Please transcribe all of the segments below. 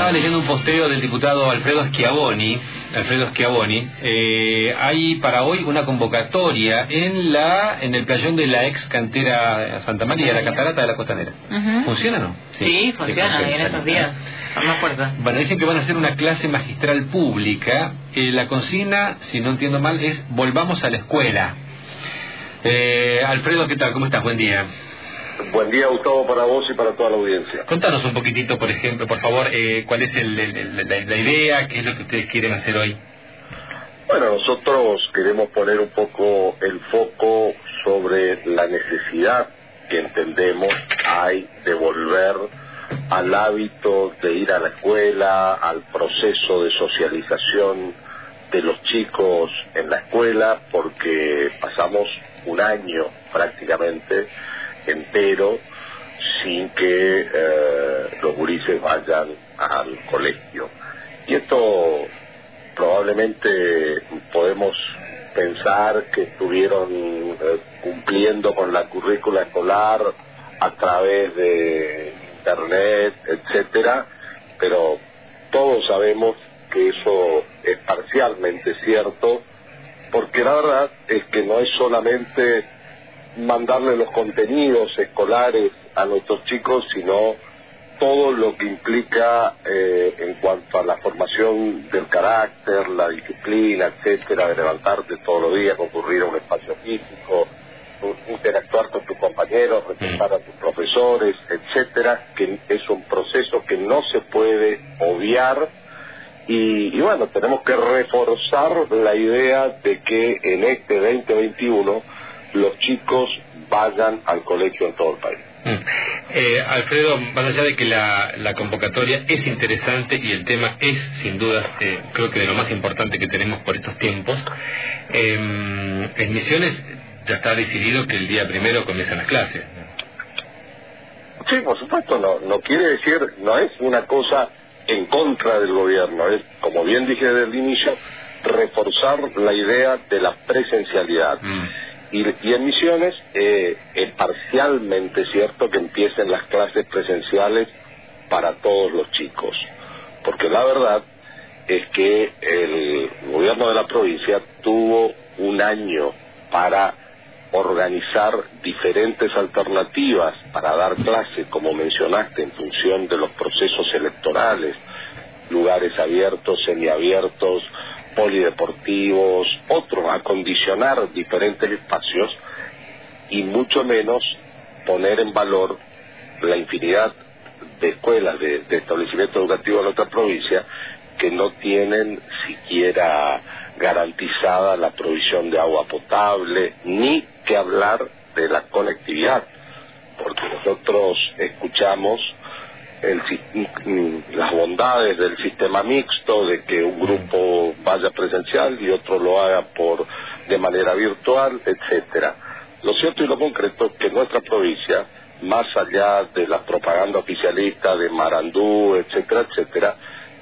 estaba leyendo un posteo del diputado Alfredo Schiavoni. Alfredo Schiavoni. Eh, hay para hoy una convocatoria en la en el playón de la ex cantera Santa María, la catarata de la Costanera. ¿Funciona o no? Sí, funciona, en estos días. Bueno, dicen que van a hacer una clase magistral pública. Eh, la consigna, si no entiendo mal, es volvamos a la escuela. Eh, Alfredo, ¿qué tal? ¿Cómo estás? Buen día. Buen día, Gustavo, para vos y para toda la audiencia. Contanos un poquitito, por ejemplo, por favor, eh, cuál es la, idea, qué es lo que ustedes quieren hacer hoy. Bueno, nosotros queremos poner un poco el foco sobre la necesidad que entendemos hay de volver al hábito de ir a la escuela, al proceso de socialización de los chicos en la escuela, porque pasamos un año prácticamente entero sin que eh, los gurises vayan al colegio. Y esto probablemente podemos pensar que estuvieron eh, cumpliendo con la currícula escolar a través de internet, etcétera, pero todos sabemos que eso es parcialmente cierto, porque la verdad es que no es solamente mandarle los contenidos escolares a nuestros chicos, sino todo lo que implica eh, en cuanto a la formación del carácter, la disciplina, etcétera, de levantarte todos los días, concurrir a un espacio físico, interactuar con tus compañeros, respetar a tus profesores, etcétera, que es un proceso que no se puede obviar. Y, y bueno, tenemos que reforzar la idea de que en este 2021 los chicos vayan al colegio en todo el país. Mm. Eh, Alfredo, más allá de que la, la, convocatoria es interesante y el tema es, sin dudas, eh, creo que de lo más importante que tenemos por estos tiempos, eh, en Misiones ya está decidido que el día primero comienzan las clases. Sí, por supuesto, no, no quiere decir, no es una cosa en contra del gobierno, es, como bien dije desde el inicio, reforzar la idea de la presencialidad. Mm. Y, en Misiones eh, es parcialmente cierto que empiecen las clases presenciales para todos los chicos, porque la verdad es que el gobierno de la provincia tuvo un año para organizar diferentes alternativas para dar clases, como mencionaste, en función de los procesos electorales, lugares abiertos, semiabiertos, polideportivos, otros, acondicionar diferentes espacios y mucho menos poner en valor la infinidad de escuelas, de, establecimientos educativos en nuestra provincia que no tienen siquiera garantizada la provisión de agua potable, ni que hablar de la conectividad, porque nosotros escuchamos las bondades del sistema mixto, de que un grupo vaya presencial y otro lo haga por de manera virtual, etcétera. Lo cierto y lo concreto es que nuestra provincia, más allá de la propaganda oficialista de Marandú, etcétera, etcétera,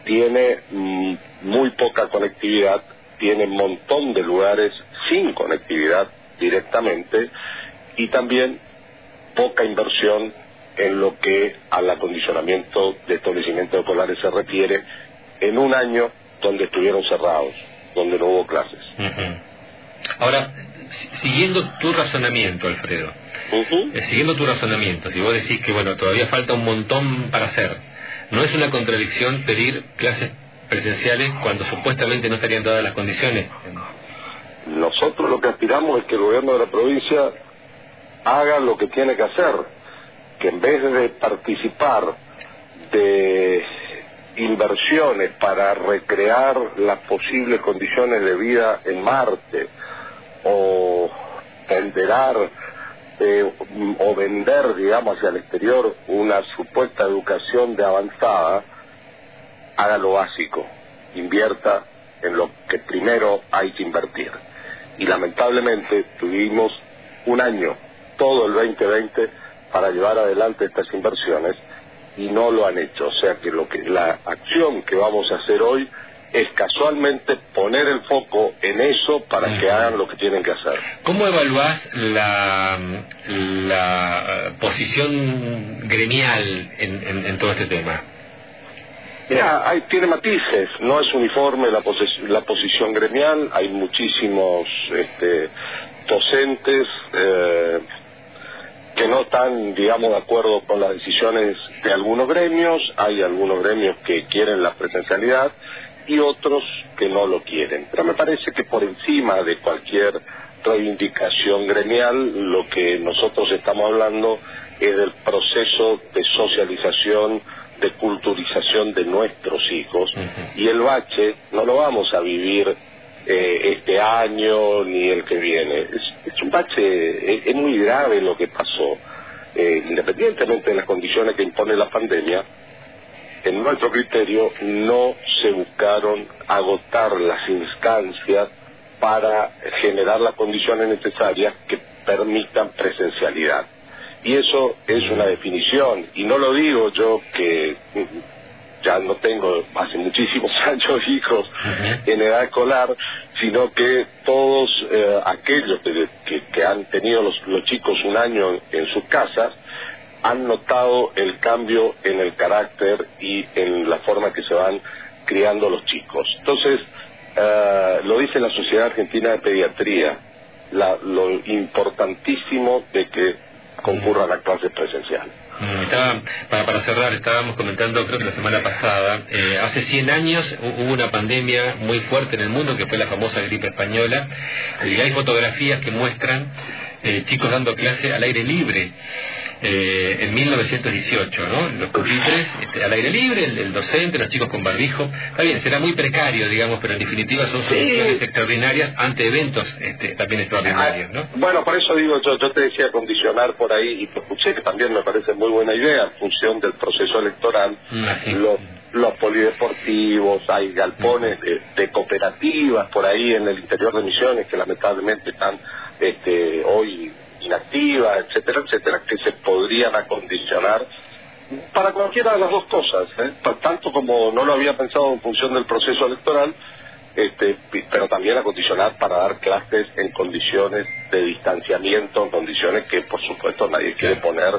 tiene mm, muy poca conectividad, tiene un montón de lugares sin conectividad directamente y también poca inversión en lo que al acondicionamiento de establecimientos escolares se refiere, en un año donde estuvieron cerrados, donde no hubo clases. Ahora, siguiendo tu razonamiento, Alfredo, eh, siguiendo tu razonamiento, si vos decís que bueno todavía falta un montón para hacer, ¿no es una contradicción pedir clases presenciales cuando supuestamente no estarían dadas las condiciones? Nosotros lo que aspiramos es que el gobierno de la provincia haga lo que tiene que hacer, que en vez de participar de inversiones para recrear las posibles condiciones de vida en Marte o ponderar eh, o vender, digamos, hacia el exterior una supuesta educación de avanzada, haga lo básico, invierta en lo que primero hay que invertir. Y lamentablemente tuvimos un año, todo el 2020, para llevar adelante estas inversiones y no lo han hecho. O sea que lo que la acción que vamos a hacer hoy es casualmente poner el foco en eso para que hagan lo que tienen que hacer. ¿Cómo evaluás la, la posición gremial en, en, todo este tema? Mira, hay, tiene matices, no es uniforme la, la posición gremial, hay muchísimos este, docentes eh, que no están, digamos, de acuerdo con las decisiones de algunos gremios, hay algunos gremios que quieren la presencialidad y otros que no lo quieren. Pero me parece que por encima de cualquier reivindicación gremial, lo que nosotros estamos hablando es del proceso de socialización, de culturización de nuestros hijos. Y el bache no lo vamos a vivir eh, este año ni el que viene. Es, un bache, es, muy grave lo que pasó. Eh, independientemente de las condiciones que impone la pandemia, en nuestro criterio no se buscaron agotar las instancias para generar las condiciones necesarias que permitan presencialidad. Y eso es una definición, y no lo digo yo que ya no tengo hace muchísimos años hijos en edad escolar, sino que todos eh, aquellos que, han tenido los, los chicos un año en sus casas, han notado el cambio en el carácter y en la forma que se van criando los chicos. Entonces, eh, lo dice la Sociedad Argentina de Pediatría, lo importantísimo de que concurra a la clase presencial. Mm, estaba, para, para cerrar, estábamos comentando, creo que la semana pasada, eh, hace 100 años hubo una pandemia muy fuerte en el mundo que fue la famosa gripe española, y hay fotografías que muestran eh, chicos dando clase al aire libre eh, en 1918, ¿no? Los pupitres este, al aire libre, el, docente, los chicos con barbijo. Está bien, será muy precario, digamos, pero en definitiva son soluciones extraordinarias ante eventos este, también extraordinarios, ¿no? Bueno, por eso digo, yo, yo te decía condicionar por ahí, y te escuché que también me parece muy buena idea, en función del proceso electoral, mm, los, los polideportivos, hay galpones de, de cooperativas por ahí en el interior de Misiones que lamentablemente están este, hoy inactiva, etcétera, etcétera, que se podrían acondicionar para cualquiera de las dos cosas, ¿eh? tanto como no lo había pensado en función del proceso electoral, este, pero también acondicionar para dar clases en condiciones de distanciamiento, en condiciones que por supuesto nadie quiere poner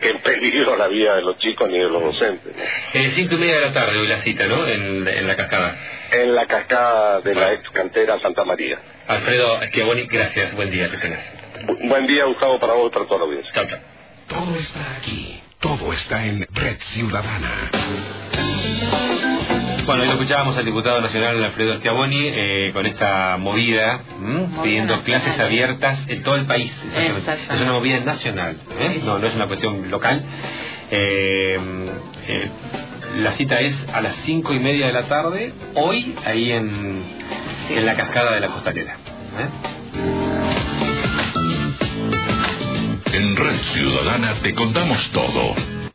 en peligro la vida de los chicos ni de los docentes. ¿no? cinco y media de la tarde hoy la cita, ¿no? En, la cascada. En la cascada de la ex cantera Santa María. Alfredo Schiavoni, gracias, buen día, que tengas. Buen día, Gustavo, para vos y para toda la audiencia. Chao, chao. Todo está aquí. Todo está en Red Ciudadana. Bueno, hoy lo escuchábamos al diputado nacional Alfredo Schiavoni eh, con esta movida, pidiendo clases abiertas en todo el país. Es una movida nacional, ¿eh? no, no es una cuestión local. Eh, la cita es a las cinco y media de la tarde, hoy ahí en, en la cascada de la costanera. En Red Ciudadana te contamos todo